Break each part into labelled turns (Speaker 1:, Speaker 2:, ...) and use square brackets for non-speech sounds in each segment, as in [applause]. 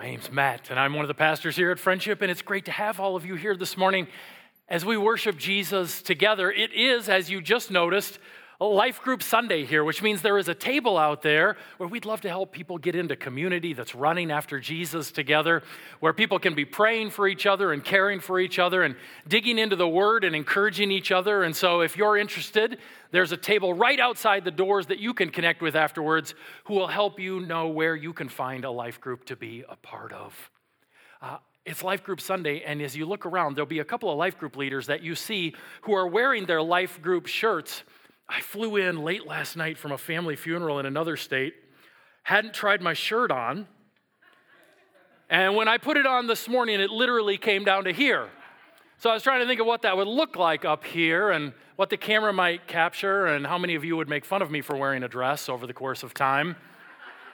Speaker 1: My name's Matt, and I'm one of the pastors here at Friendship, and it's great to have all of you here this morning as we worship Jesus together. It is, as you just noticed, a life group Sunday here, which means there is a table out there where we'd love to help people get into community that's running after Jesus together, where people can be praying for each other and caring for each other and digging into the word and encouraging each other. And so, if you're interested, there's a table right outside the doors that you can connect with afterwards who will help you know where you can find a life group to be a part of. Uh, it's Life Group Sunday, and as you look around, there'll be a couple of life group leaders that you see who are wearing their life group shirts I flew in late last night from a family funeral in another state, hadn't tried my shirt on. And when I put it on this morning, it literally came down to here. So I was trying to think of what that would look like up here and what the camera might capture and how many of you would make fun of me for wearing a dress over the course of time.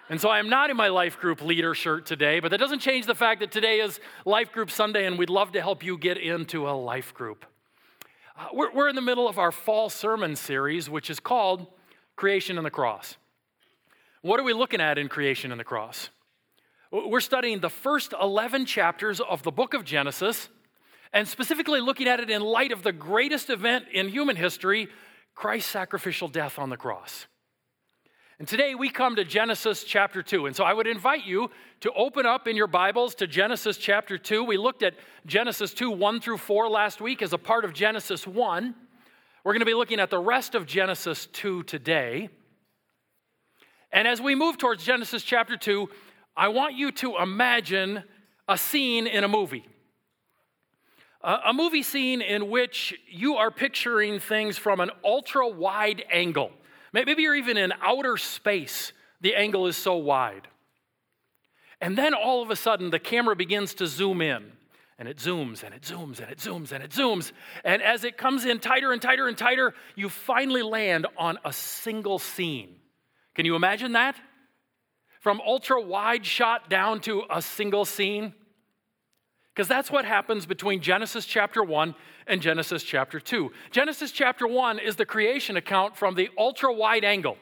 Speaker 1: And so I am not in my life group leader shirt today, but that doesn't change the fact that today is Life Group Sunday and we'd love to help you get into a life group. Uh, we're, we're in the middle of our fall sermon series, which is called Creation and the Cross. What are we looking at in Creation and the Cross? We're studying the first 11 chapters of the book of Genesis, and specifically looking at it in light of the greatest event in human history Christ's sacrificial death on the cross. And today we come to Genesis chapter 2. And so I would invite you to open up in your Bibles to Genesis chapter 2. We looked at Genesis 2, 1 through 4 last week as a part of Genesis 1. We're going to be looking at the rest of Genesis 2 today. And as we move towards Genesis chapter 2, I want you to imagine a scene in a movie. A movie scene in which you are picturing things from an ultra wide angle. Maybe you're even in outer space, the angle is so wide. And then all of a sudden, the camera begins to zoom in. And it zooms and it zooms and it zooms and it zooms. And as it comes in tighter and tighter and tighter, you finally land on a single scene. Can you imagine that? From ultra wide shot down to a single scene? Because that's what happens between Genesis chapter 1 and Genesis chapter 2. Genesis chapter 1 is the creation account from the ultra wide angle.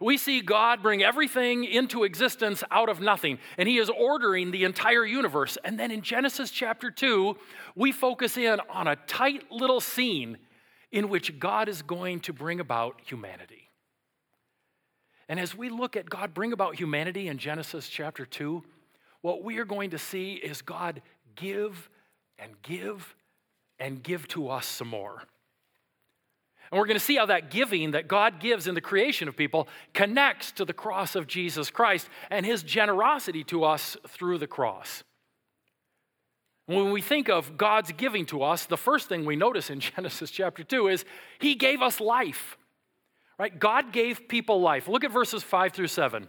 Speaker 1: We see God bring everything into existence out of nothing, and He is ordering the entire universe. And then in Genesis chapter 2, we focus in on a tight little scene in which God is going to bring about humanity. And as we look at God bring about humanity in Genesis chapter 2, what we are going to see is God give and give and give to us some more. And we're going to see how that giving that God gives in the creation of people connects to the cross of Jesus Christ and his generosity to us through the cross. When we think of God's giving to us, the first thing we notice in [laughs] Genesis chapter 2 is he gave us life. Right? God gave people life. Look at verses 5 through 7.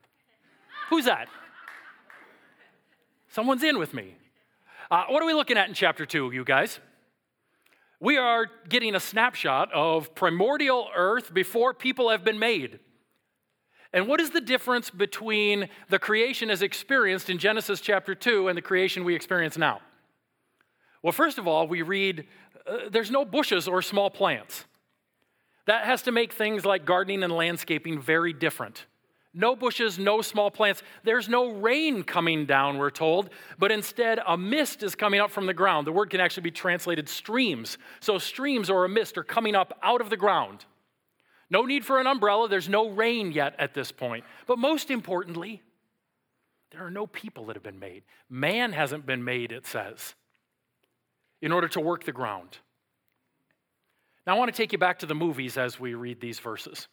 Speaker 1: Who's that? Someone's in with me. Uh, what are we looking at in chapter 2, you guys? We are getting a snapshot of primordial earth before people have been made. And what is the difference between the creation as experienced in Genesis chapter 2 and the creation we experience now? Well, first of all, we read uh, there's no bushes or small plants. That has to make things like gardening and landscaping very different. No bushes, no small plants. There's no rain coming down, we're told, but instead a mist is coming up from the ground. The word can actually be translated streams. So, streams or a mist are coming up out of the ground. No need for an umbrella. There's no rain yet at this point. But most importantly, there are no people that have been made. Man hasn't been made, it says, in order to work the ground. Now, I want to take you back to the movies as we read these verses.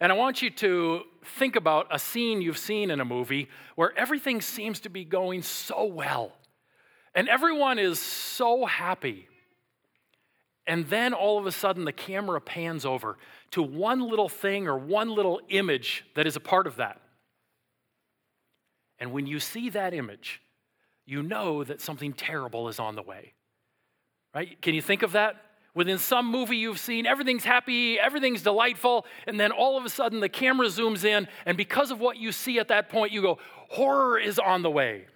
Speaker 1: And I want you to think about a scene you've seen in a movie where everything seems to be going so well and everyone is so happy. And then all of a sudden, the camera pans over to one little thing or one little image that is a part of that. And when you see that image, you know that something terrible is on the way. Right? Can you think of that? Within some movie you've seen, everything's happy, everything's delightful, and then all of a sudden the camera zooms in, and because of what you see at that point, you go, horror is on the way.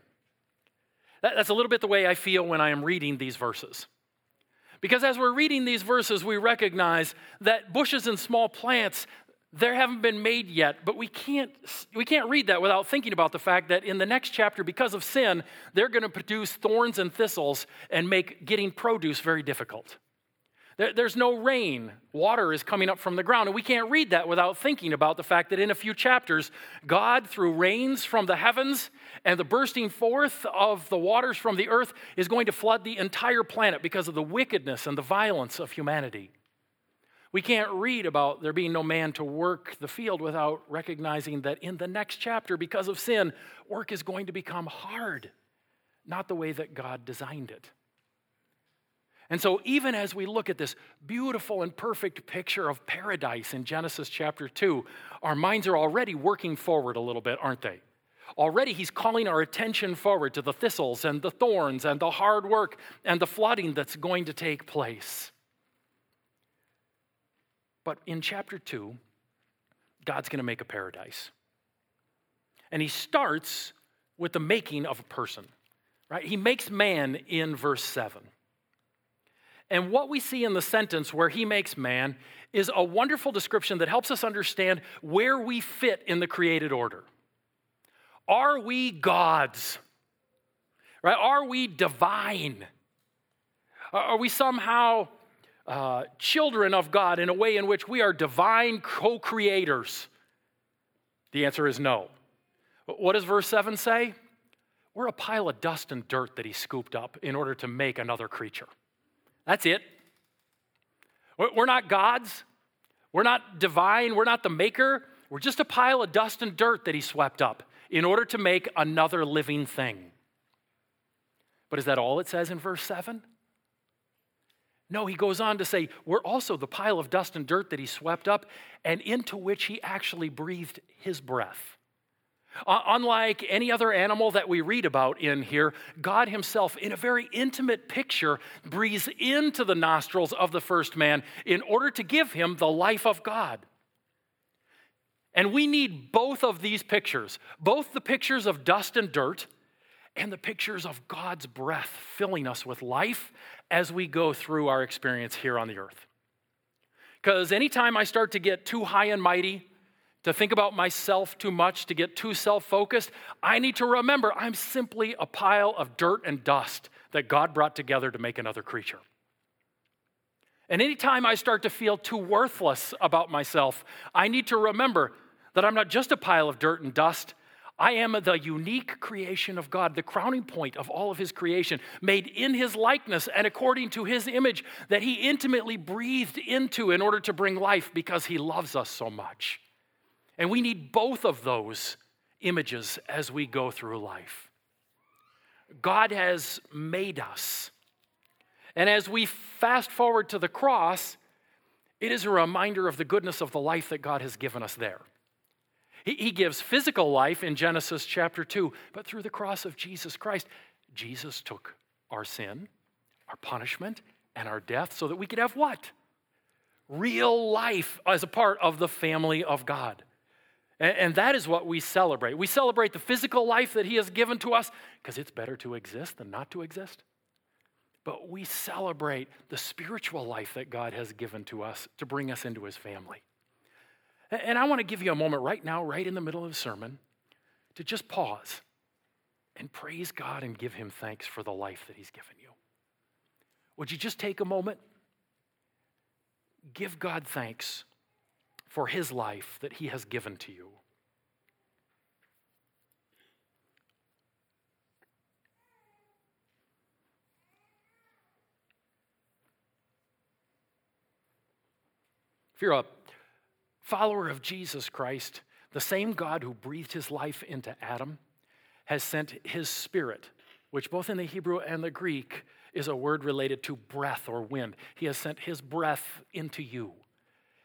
Speaker 1: That's a little bit the way I feel when I am reading these verses. Because as we're reading these verses, we recognize that bushes and small plants, there haven't been made yet, but we can't, we can't read that without thinking about the fact that in the next chapter, because of sin, they're going to produce thorns and thistles and make getting produce very difficult. There's no rain. Water is coming up from the ground. And we can't read that without thinking about the fact that in a few chapters, God, through rains from the heavens and the bursting forth of the waters from the earth, is going to flood the entire planet because of the wickedness and the violence of humanity. We can't read about there being no man to work the field without recognizing that in the next chapter, because of sin, work is going to become hard, not the way that God designed it. And so, even as we look at this beautiful and perfect picture of paradise in Genesis chapter 2, our minds are already working forward a little bit, aren't they? Already, he's calling our attention forward to the thistles and the thorns and the hard work and the flooding that's going to take place. But in chapter 2, God's going to make a paradise. And he starts with the making of a person, right? He makes man in verse 7. And what we see in the sentence where he makes man is a wonderful description that helps us understand where we fit in the created order. Are we gods? Right? Are we divine? Are we somehow uh, children of God in a way in which we are divine co creators? The answer is no. What does verse 7 say? We're a pile of dust and dirt that he scooped up in order to make another creature. That's it. We're not gods. We're not divine. We're not the maker. We're just a pile of dust and dirt that he swept up in order to make another living thing. But is that all it says in verse 7? No, he goes on to say, We're also the pile of dust and dirt that he swept up and into which he actually breathed his breath. Uh, unlike any other animal that we read about in here, God Himself, in a very intimate picture, breathes into the nostrils of the first man in order to give him the life of God. And we need both of these pictures both the pictures of dust and dirt and the pictures of God's breath filling us with life as we go through our experience here on the earth. Because anytime I start to get too high and mighty, to think about myself too much, to get too self focused. I need to remember I'm simply a pile of dirt and dust that God brought together to make another creature. And anytime I start to feel too worthless about myself, I need to remember that I'm not just a pile of dirt and dust. I am the unique creation of God, the crowning point of all of His creation, made in His likeness and according to His image that He intimately breathed into in order to bring life because He loves us so much. And we need both of those images as we go through life. God has made us. And as we fast forward to the cross, it is a reminder of the goodness of the life that God has given us there. He, gives physical life in Genesis chapter 2, but through the cross of Jesus Christ, Jesus took our sin, our punishment, and our death so that we could have what? Real life as a part of the family of God. And, and that is what we celebrate. We celebrate the physical life that He has given to us because it's better to exist than not to exist. But we celebrate the spiritual life that God has given to us to bring us into His family. And I want to give you a moment right now, right in the middle of the sermon, to just pause and praise God and give Him thanks for the life that He's given you. Would you just take a moment? Give God thanks for his life that he has given to you. If you're a follower of Jesus Christ, the same God who breathed his life into Adam has sent his spirit, which both in the Hebrew and the Greek is a word related to breath or wind. He has sent his breath into you.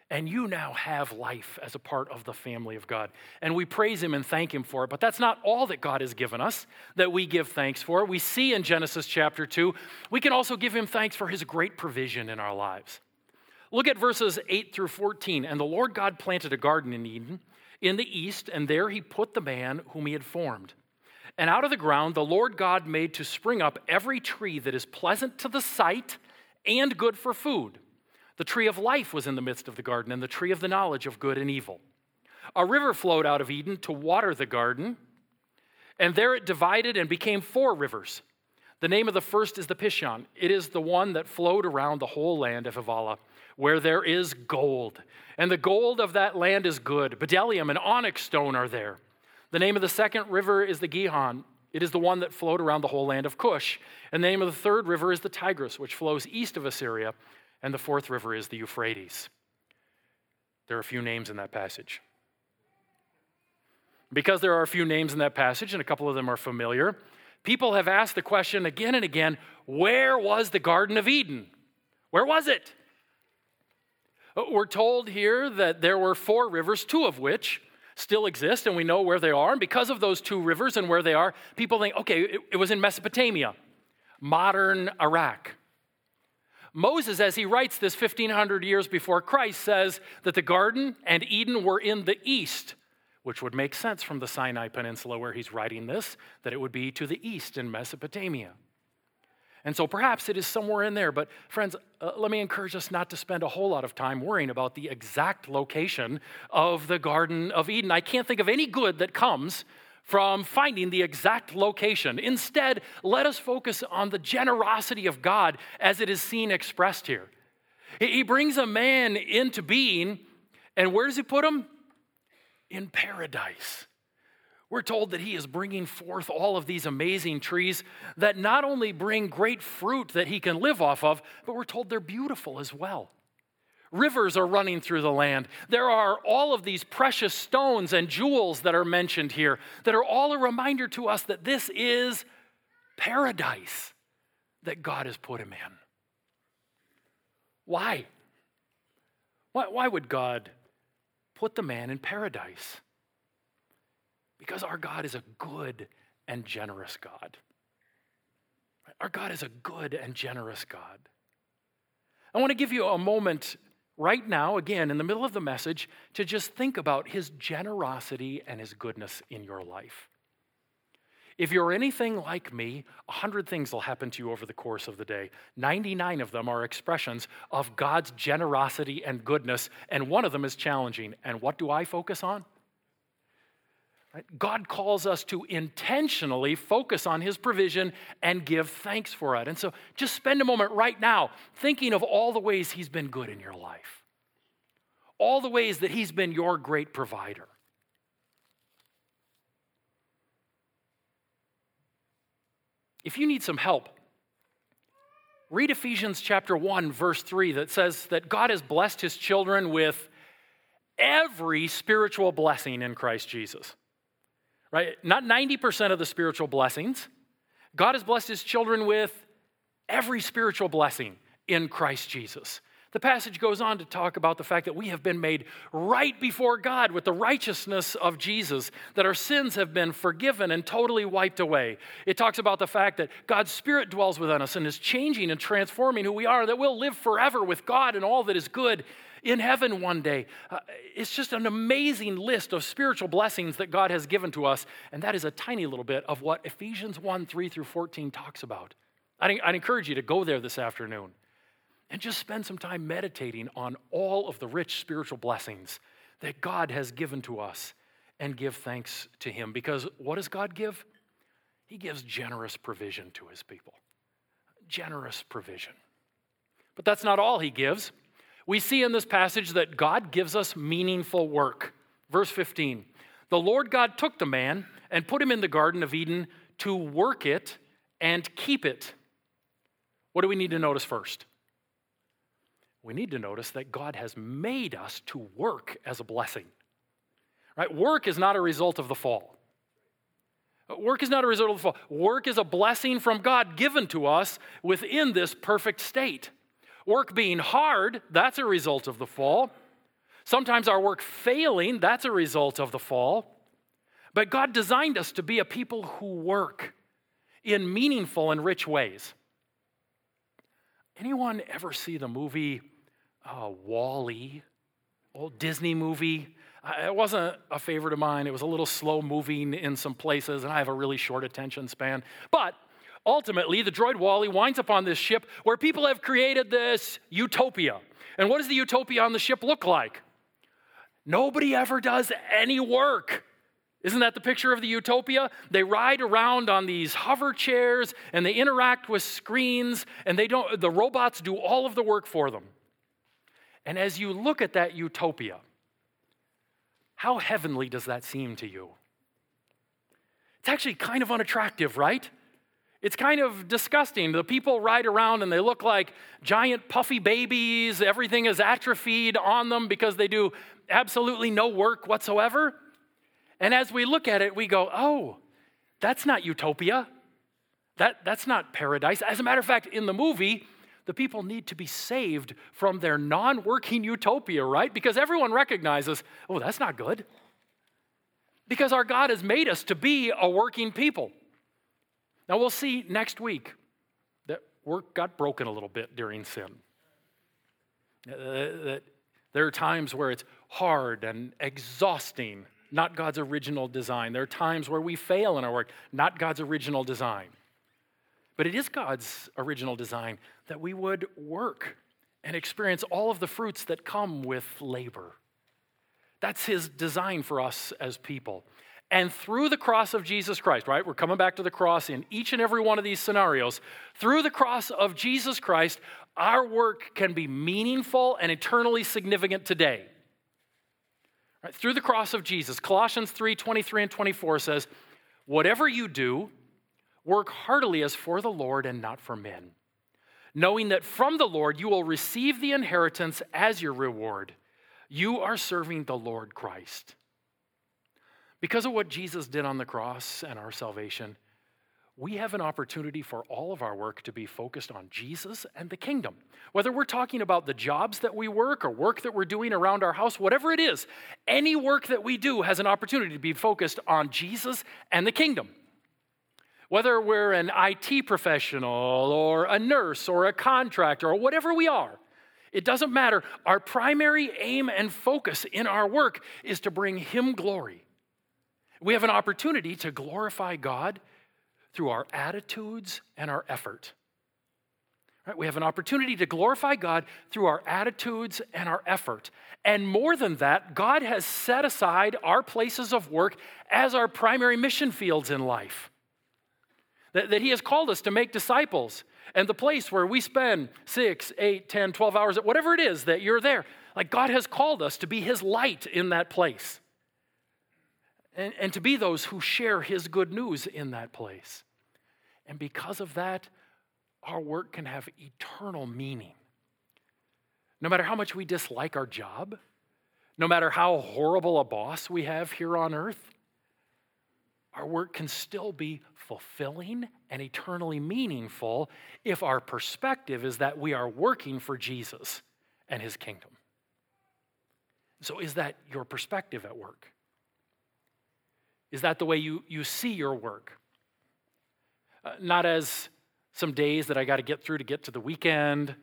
Speaker 1: And you now have life as a part of the family of God. And we praise Him and thank Him for it. But that's not all that God has given us that we give thanks for. We see in Genesis chapter 2, we can also give Him thanks for His great provision in our lives. Look at verses 8 through 14. And the Lord God planted a garden in Eden in the east, and there He put the man whom He had formed. And out of the ground the Lord God made to spring up every tree that is pleasant to the sight and good for food the tree of life was in the midst of the garden, and the tree of the knowledge of good and evil. A river flowed out of Eden to water the garden, and there it divided and became four rivers. The name of the first is the Pishon. It is the one that flowed around the whole land of Havilah, where there is gold. And the gold of that land is good. Bdellium and onyx stone are there. The name of the second river is the Gihon. It is the one that flowed around the whole land of Cush. And the name of the third river is the Tigris, which flows east of Assyria and the fourth river is the Euphrates. There are a few names in that passage. Because there are a few names in that passage, and a couple of them are familiar, people have asked the question again and again where was the Garden of Eden? Where was it? Uh, we're told here that there were four rivers, two of which still exist, and we know where they are. And because of those two rivers and where they are, people think, okay, it, it was in Mesopotamia, modern Iraq. Moses, as he writes this 1500 years before Christ, says that the garden and Eden were in the east, which would make sense from the Sinai Peninsula where he's writing this, that it would be to the east in Mesopotamia. And so perhaps it is somewhere in there. But, friends, uh, let me encourage us not to spend a whole lot of time worrying about the exact location of the Garden of Eden. I can't think of any good that comes from finding the exact location. Instead, let us focus on the generosity of God as it is seen expressed here. He brings a man into being, and where does he put him? In paradise. We're told that he is bringing forth all of these amazing trees that not only bring great fruit that he can live off of, but we're told they're beautiful as well. Rivers are running through the land. There are all of these precious stones and jewels that are mentioned here that are all a reminder to us that this is paradise that God has put him in. Why? Why, why would God put the man in paradise? Because our God is a good and generous God. Our God is a good and generous God. I want to give you a moment right now, again, in the middle of the message, to just think about his generosity and his goodness in your life. If you're anything like me, 100 things will happen to you over the course of the day. 99 of them are expressions of God's generosity and goodness, and one of them is challenging. And what do I focus on? God calls us to intentionally focus on His provision and give thanks for it. And so just spend a moment right now thinking of all the ways He's been good in your life, all the ways that He's been your great provider. If you need some help, read Ephesians chapter 1, verse 3, that says that God has blessed His children with every spiritual blessing in Christ Jesus right? Not 90% of the spiritual blessings. God has blessed his children with every spiritual blessing in Christ Jesus. The passage goes on to talk about the fact that we have been made right before God with the righteousness of Jesus, that our sins have been forgiven and totally wiped away. It talks about the fact that God's Spirit dwells within us and is changing and transforming who we are, that we'll live forever with God and all that is good in heaven one day. Uh, it's just an amazing list of spiritual blessings that God has given to us, and that is a tiny little bit of what Ephesians 1 3 through 14 talks about. I'd, I'd encourage you to go there this afternoon and just spend some time meditating on all of the rich spiritual blessings that God has given to us and give thanks to Him. Because what does God give? He gives generous provision to His people. Generous provision. But that's not all He gives we see in this passage that God gives us meaningful work. Verse 15 The Lord God took the man and put him in the Garden of Eden to work it and keep it. What do we need to notice first? We need to notice that God has made us to work as a blessing. Right? Work is not a result of the fall. Work is not a result of the fall. Work is a blessing from God given to us within this perfect state. Work being hard, that's a result of the fall. Sometimes our work failing, that's a result of the fall. But God designed us to be a people who work in meaningful and rich ways. Anyone ever see the movie uh, WALL-E? Old Disney movie. It wasn't a favorite of mine. It was a little slow moving in some places, and I have a really short attention span. But ultimately, the droid WALL-E winds up on this ship where people have created this utopia. And what does the utopia on the ship look like? Nobody ever does any work. Isn't that the picture of the utopia? They ride around on these hover chairs and they interact with screens and they don't the robots do all of the work for them. And as you look at that utopia, how heavenly does that seem to you? It's actually kind of unattractive, right? It's kind of disgusting. The people ride around and they look like giant puffy babies. Everything is atrophied on them because they do absolutely no work whatsoever. And as we look at it, we go, oh, that's not utopia. That, that's not paradise. As a matter of fact, in the movie, the people need to be saved from their non working utopia, right? Because everyone recognizes, oh, that's not good. Because our God has made us to be a working people. Now, we'll see next week that work got broken a little bit during sin. Uh, that there are times where it's hard and exhausting not God's original design. There are times where we fail in our work, not God's original design. But it is God's original design that we would work and experience all of the fruits that come with labor. That's His design for us as people. And through the cross of Jesus Christ, right? We're coming back to the cross in each and every one of these scenarios. Through the cross of Jesus Christ, our work can be meaningful and eternally significant today. Right, through the cross of Jesus, Colossians 3 23 and 24 says, Whatever you do, work heartily as for the Lord and not for men, knowing that from the Lord you will receive the inheritance as your reward. You are serving the Lord Christ. Because of what Jesus did on the cross and our salvation, we have an opportunity for all of our work to be focused on Jesus and the kingdom. Whether we're talking about the jobs that we work or work that we're doing around our house, whatever it is, any work that we do has an opportunity to be focused on Jesus and the kingdom. Whether we're an IT professional or a nurse or a contractor or whatever we are, it doesn't matter. Our primary aim and focus in our work is to bring Him glory. We have an opportunity to glorify God through our attitudes and our effort. Right? We have an opportunity to glorify God through our attitudes and our effort. And more than that, God has set aside our places of work as our primary mission fields in life. That, that He has called us to make disciples. And the place where we spend six, eight, ten, twelve hours, whatever it is that you're there, like God has called us to be His light in that place. And, and to be those who share His good news in that place. And because of that, our work can have eternal meaning. No matter how much we dislike our job, no matter how horrible a boss we have here on earth, our work can still be fulfilling and eternally meaningful if our perspective is that we are working for Jesus and his kingdom. So, is that your perspective at work? Is that the way you, you see your work? Uh, not as some days that I got to get through to get to the weekend,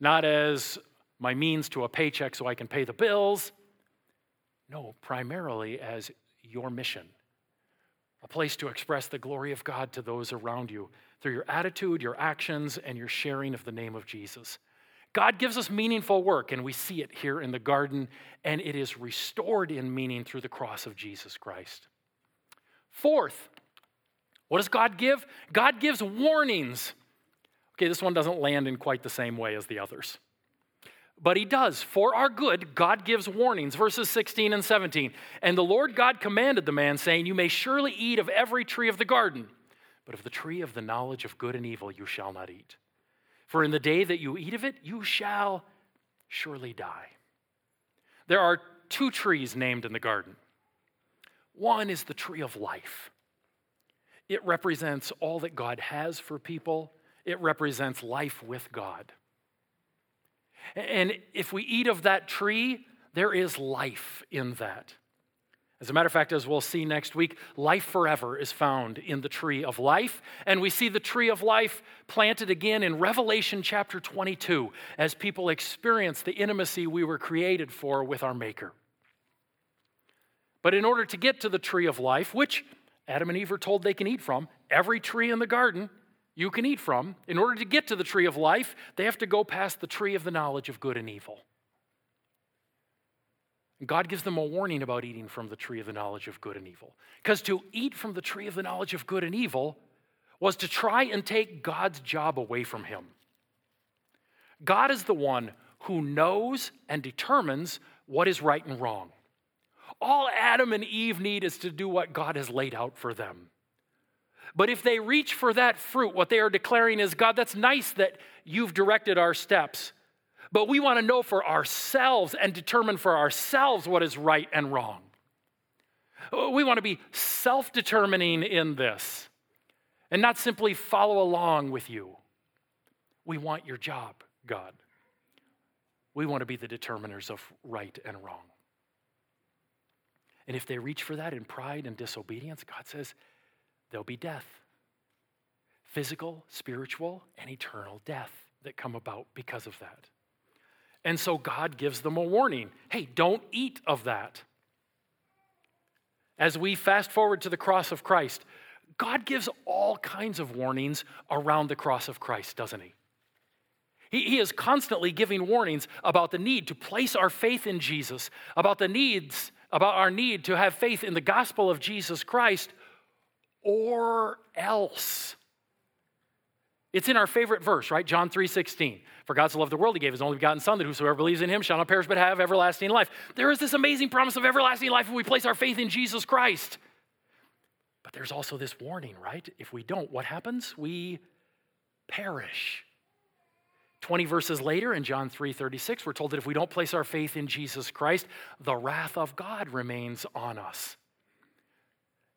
Speaker 1: not as my means to a paycheck so I can pay the bills. No, primarily as your mission, a place to express the glory of God to those around you through your attitude, your actions, and your sharing of the name of Jesus. God gives us meaningful work, and we see it here in the garden, and it is restored in meaning through the cross of Jesus Christ. Fourth, what does God give? God gives warnings. Okay, this one doesn't land in quite the same way as the others. But he does. For our good, God gives warnings. Verses 16 and 17. And the Lord God commanded the man, saying, You may surely eat of every tree of the garden, but of the tree of the knowledge of good and evil you shall not eat. For in the day that you eat of it, you shall surely die. There are two trees named in the garden. One is the tree of life. It represents all that God has for people, it represents life with God. And if we eat of that tree, There is life in that. As a matter of fact, as we'll see next week, life forever is found in the tree of life. And we see the tree of life planted again in Revelation chapter 22 as people experience the intimacy we were created for with our Maker. But in order to get to the tree of life, which Adam and Eve are told they can eat from, every tree in the garden you can eat from, in order to get to the tree of life, they have to go past the tree of the knowledge of good and evil. God gives them a warning about eating from the tree of the knowledge of good and evil. Because to eat from the tree of the knowledge of good and evil was to try and take God's job away from him. God is the one who knows and determines what is right and wrong. All Adam and Eve need is to do what God has laid out for them. But if they reach for that fruit, what they are declaring is God, that's nice that you've directed our steps. But we want to know for ourselves and determine for ourselves what is right and wrong. We want to be self determining in this and not simply follow along with you. We want your job, God. We want to be the determiners of right and wrong. And if they reach for that in pride and disobedience, God says there'll be death physical, spiritual, and eternal death that come about because of that. And so God gives them a warning hey, don't eat of that. As we fast forward to the cross of Christ, God gives all kinds of warnings around the cross of Christ, doesn't he? he? He is constantly giving warnings about the need to place our faith in Jesus, about the needs, about our need to have faith in the gospel of Jesus Christ, or else. It's in our favorite verse, right? John 3 16. For God so loved the world, he gave his only begotten Son, that whosoever believes in him shall not perish but have everlasting life. There is this amazing promise of everlasting life when we place our faith in Jesus Christ. But there's also this warning, right? If we don't, what happens? We perish. 20 verses later in John 3:36 we're told that if we don't place our faith in Jesus Christ the wrath of God remains on us.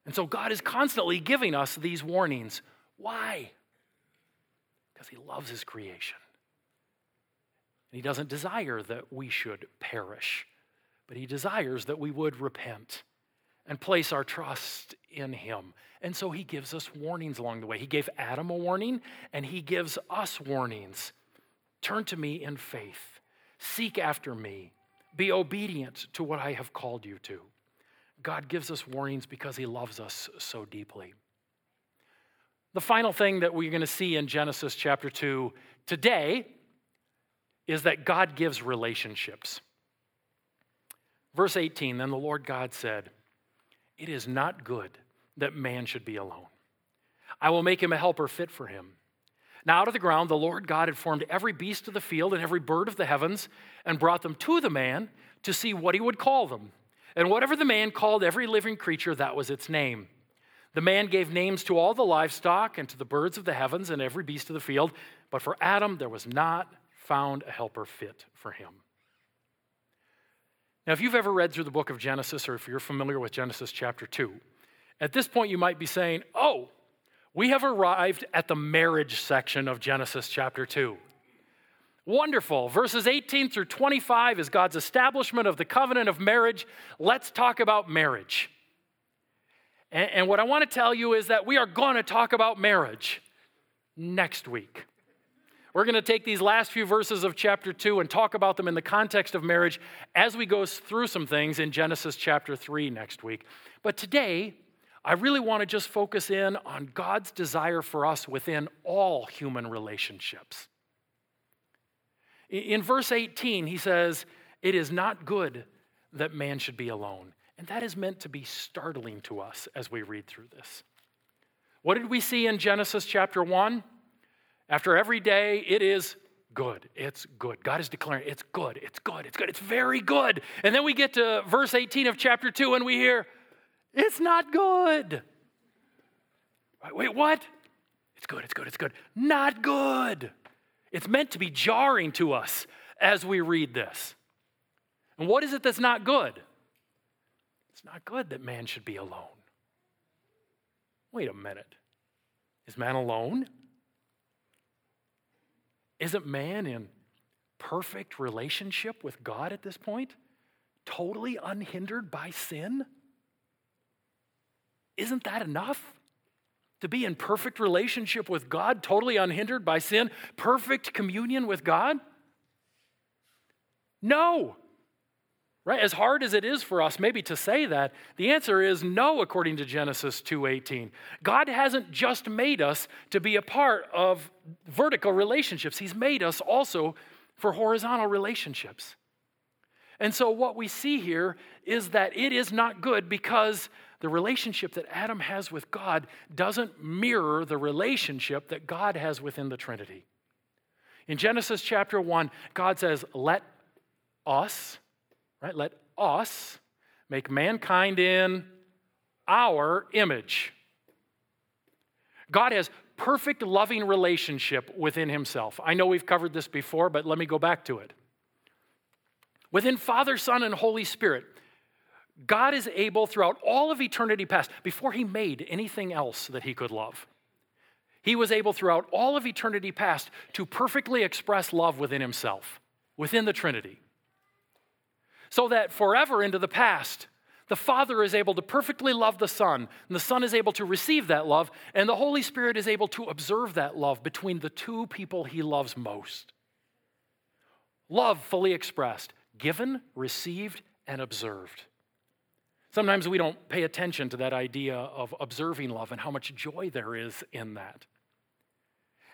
Speaker 1: And so God is constantly giving us these warnings. Why? Because he loves his creation. And he doesn't desire that we should perish, but he desires that we would repent and place our trust in him. And so he gives us warnings along the way. He gave Adam a warning, and he gives us warnings. Turn to me in faith, seek after me, be obedient to what I have called you to. God gives us warnings because he loves us so deeply. The final thing that we're going to see in Genesis chapter 2 today is that God gives relationships. Verse 18 Then the Lord God said, It is not good that man should be alone. I will make him a helper fit for him. Now, out of the ground, the Lord God had formed every beast of the field and every bird of the heavens and brought them to the man to see what he would call them. And whatever the man called every living creature, that was its name. The man gave names to all the livestock and to the birds of the heavens and every beast of the field, but for Adam there was not found a helper fit for him. Now, if you've ever read through the book of Genesis, or if you're familiar with Genesis chapter 2, at this point you might be saying, Oh, we have arrived at the marriage section of Genesis chapter 2. Wonderful. Verses 18 through 25 is God's establishment of the covenant of marriage. Let's talk about marriage. And, and what I want to tell you is that we are going to talk about marriage next week. We're going to take these last few verses of chapter 2 and talk about them in the context of marriage as we go through some things in Genesis chapter 3 next week. But today, I really want to just focus in on God's desire for us within all human relationships. In verse 18, he says, It is not good that man should be alone. And that is meant to be startling to us as we read through this. What did we see in Genesis chapter 1? After every day, it is good. It's good. God is declaring it's good. It's good. It's good. It's very good. And then we get to verse 18 of chapter 2 and we hear, it's not good. Wait, what? It's good. It's good. It's good. Not good. It's meant to be jarring to us as we read this. And what is it that's not good? It's not good that man should be alone. Wait a minute. Is man alone? Isn't man in perfect relationship with God at this point? totally unhindered by sin? Isn't that enough? To be in perfect relationship with God, totally unhindered by sin, perfect communion with God? No. Right? As hard as it is for us maybe to say that, the answer is no according to Genesis 2:18. God hasn't just made us to be a part of vertical relationships. He's made us also for horizontal relationships. And so what we see here is that it is not good because the relationship that Adam has with God doesn't mirror the relationship that God has within the Trinity. In Genesis chapter 1, God says, "Let us right? Let us make mankind in our image. God has perfect loving relationship within himself. I know we've covered this before, but let me go back to it. Within Father, Son, and Holy Spirit, God is able throughout all of eternity past, before he made anything else that he could love, he was able throughout all of eternity past to perfectly express love within himself, within the Trinity so that forever into the past, the Father is able to perfectly love the Son, and the Son is able to receive that love, and the Holy Spirit is able to observe that love between the two people he loves most. Love fully expressed, given, received, and observed. Sometimes we don't pay attention to that idea of observing love and how much joy there is in that.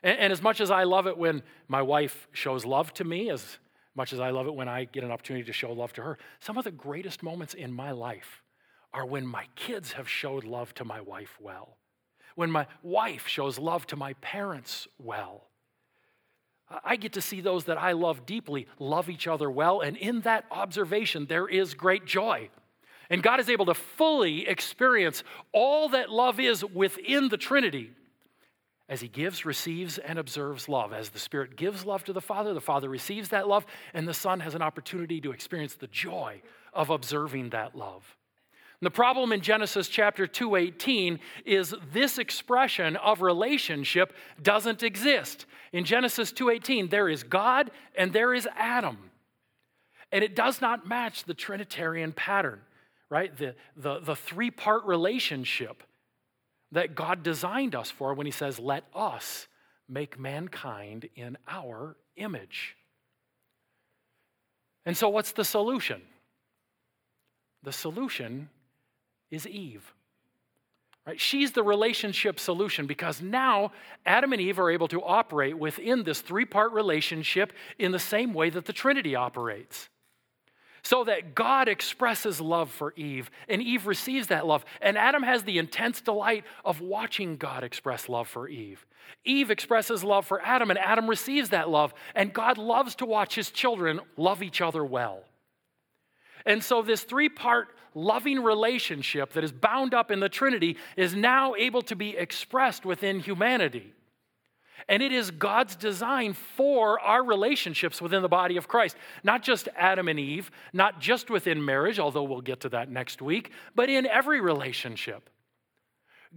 Speaker 1: And, and, as much as I love it when my wife shows love to me, as much as I love it when I get an opportunity to show love to her. Some of the greatest moments in my life are when my kids have showed love to my wife well, when my wife shows love to my parents well. I get to see those that I love deeply love each other well, and in that observation, there is great joy. And God is able to fully experience all that love is within the Trinity as he gives, receives, and observes love. As the Spirit gives love to the Father, the Father receives that love, and the Son has an opportunity to experience the joy of observing that love. The problem in Genesis chapter 2:18 is this expression of relationship doesn't exist. In Genesis 2:18 there is God and there is Adam. And it does not match the trinitarian pattern, right? The, the, the three-part relationship that God designed us for when He says, Let us make mankind in our image. And so, what's the solution? The solution is Eve. Right? She's the relationship solution because now Adam and Eve are able to operate within this three part relationship in the same way that the Trinity operates so that God expresses love for Eve, and Eve receives that love. And Adam has the intense delight of watching God express love for Eve. Eve expresses love for Adam, and Adam receives that love. And God loves to watch his children love each other well. And so, this three part loving relationship that is bound up in the Trinity is now able to be expressed within humanity. And it is God's design for our relationships within the body of Christ. Not just Adam and Eve, not just within marriage, although we'll get to that next week, but in every relationship.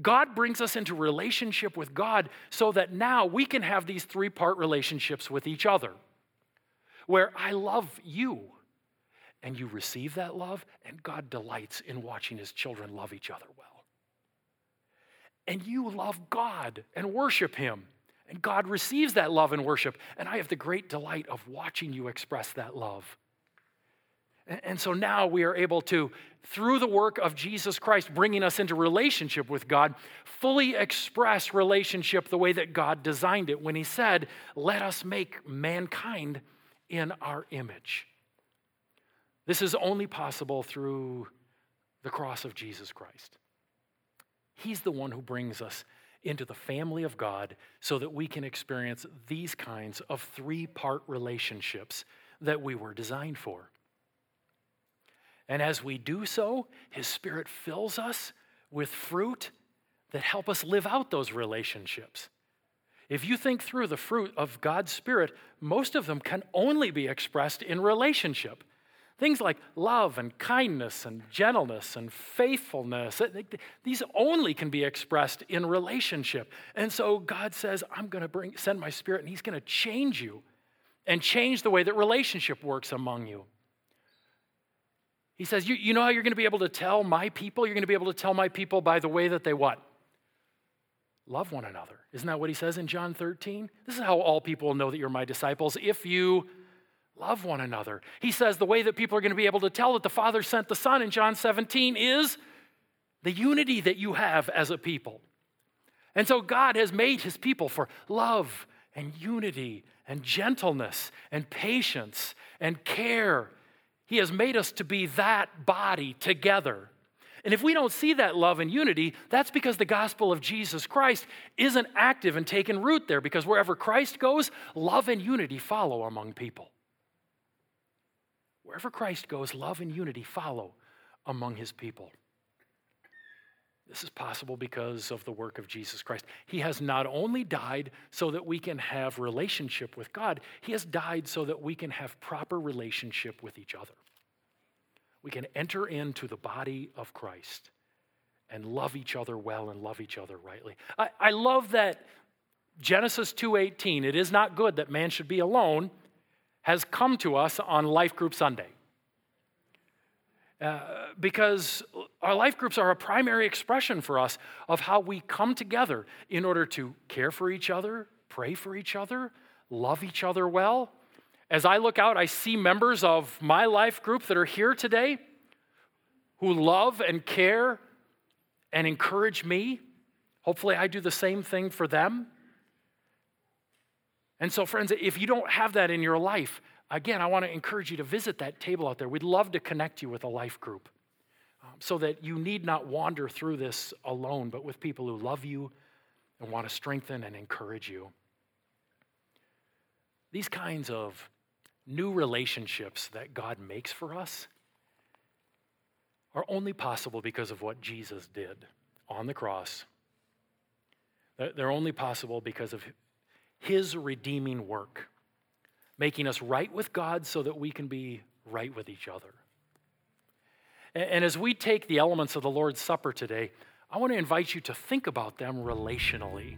Speaker 1: God brings us into relationship with God so that now we can have these three part relationships with each other, where I love you, and you receive that love, and God delights in watching his children love each other well. And you love God and worship him and God receives that love and worship. And I have the great delight of watching you express that love. And so now we are able to, through the work of Jesus Christ bringing us into relationship with God, fully express relationship the way that God designed it when He said, Let us make mankind in our image. This is only possible through the cross of Jesus Christ. He's the one who brings us into the family of God so that we can experience these kinds of three part relationships that we were designed for. And as we do so, His Spirit fills us with fruit that help us live out those relationships. If you think through the fruit of God's Spirit, most of them can only be expressed in relationship. Things like love and kindness and gentleness and faithfulness, these only can be expressed in relationship. And so God says, I'm going to bring send my spirit and he's going to change you and change the way that relationship works among you. He says, you, you know how you're going to be able to tell my people? You're going to be able to tell my people by the way that they what? Love one another. Isn't that what he says in John 13? This is how all people will know that you're my disciples if you love one another. He says the way that people are going to be able to tell that the Father sent the Son in John 17 is the unity that you have as a people. And so God has made his people for love and unity and gentleness and patience and care. He has made us to be that body together. And if we don't see that love and unity, that's because the gospel of Jesus Christ isn't active and taken root there, because wherever Christ goes, love and unity follow among people. Wherever Christ goes, love and unity follow among his people. This is possible because of the work of Jesus Christ. He has not only died so that we can have relationship with God, he has died so that we can have proper relationship with each other. We can enter into the body of Christ and love each other well and love each other rightly. I, I love that Genesis 2:18, it is not good that man should be alone, has come to us on Life Group Sunday. Uh, because our life groups are a primary expression for us of how we come together in order to care for each other, pray for each other, love each other well. As I look out, I see members of my life group that are here today who love and care and encourage me. Hopefully, I do the same thing for them. And so, friends, if you don't have that in your life, again, I want to encourage you to visit that table out there. We'd love to connect you with a life group um, so that you need not wander through this alone, but with people who love you and want to strengthen and encourage you. These kinds of new relationships that God makes for us are only possible because of what Jesus did on the cross. They're only possible because of his redeeming work, making us right with God so that we can be right with each other. And as we take the elements of the Lord's Supper today, I want to invite you to think about them relationally.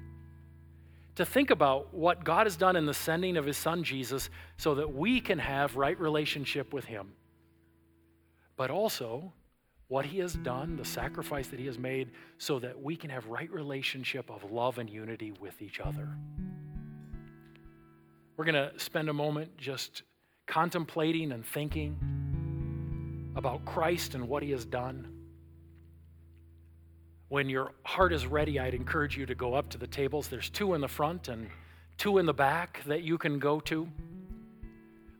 Speaker 1: To think about what God has done in the sending of his son Jesus so that we can have right relationship with him. But also what he has done, the sacrifice that he has made so that we can have right relationship of love and unity with each other. We're going to spend a moment just contemplating and thinking about Christ and what he has done. When your heart is ready, I'd encourage you to go up to the tables. There's two in the front and two in the back that you can go to.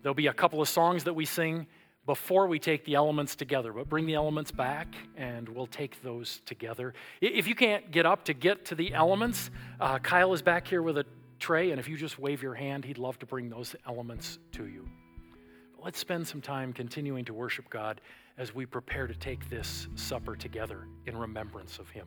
Speaker 1: There'll be a couple of songs that we sing before we take the elements together, but bring the elements back and we'll take those together. If you can't get up to get to the elements, uh, Kyle is back here with a tray, and if you just wave your hand, he'd love to bring those elements to you. But let's spend some time continuing to worship God as we prepare to take this supper together in remembrance of him.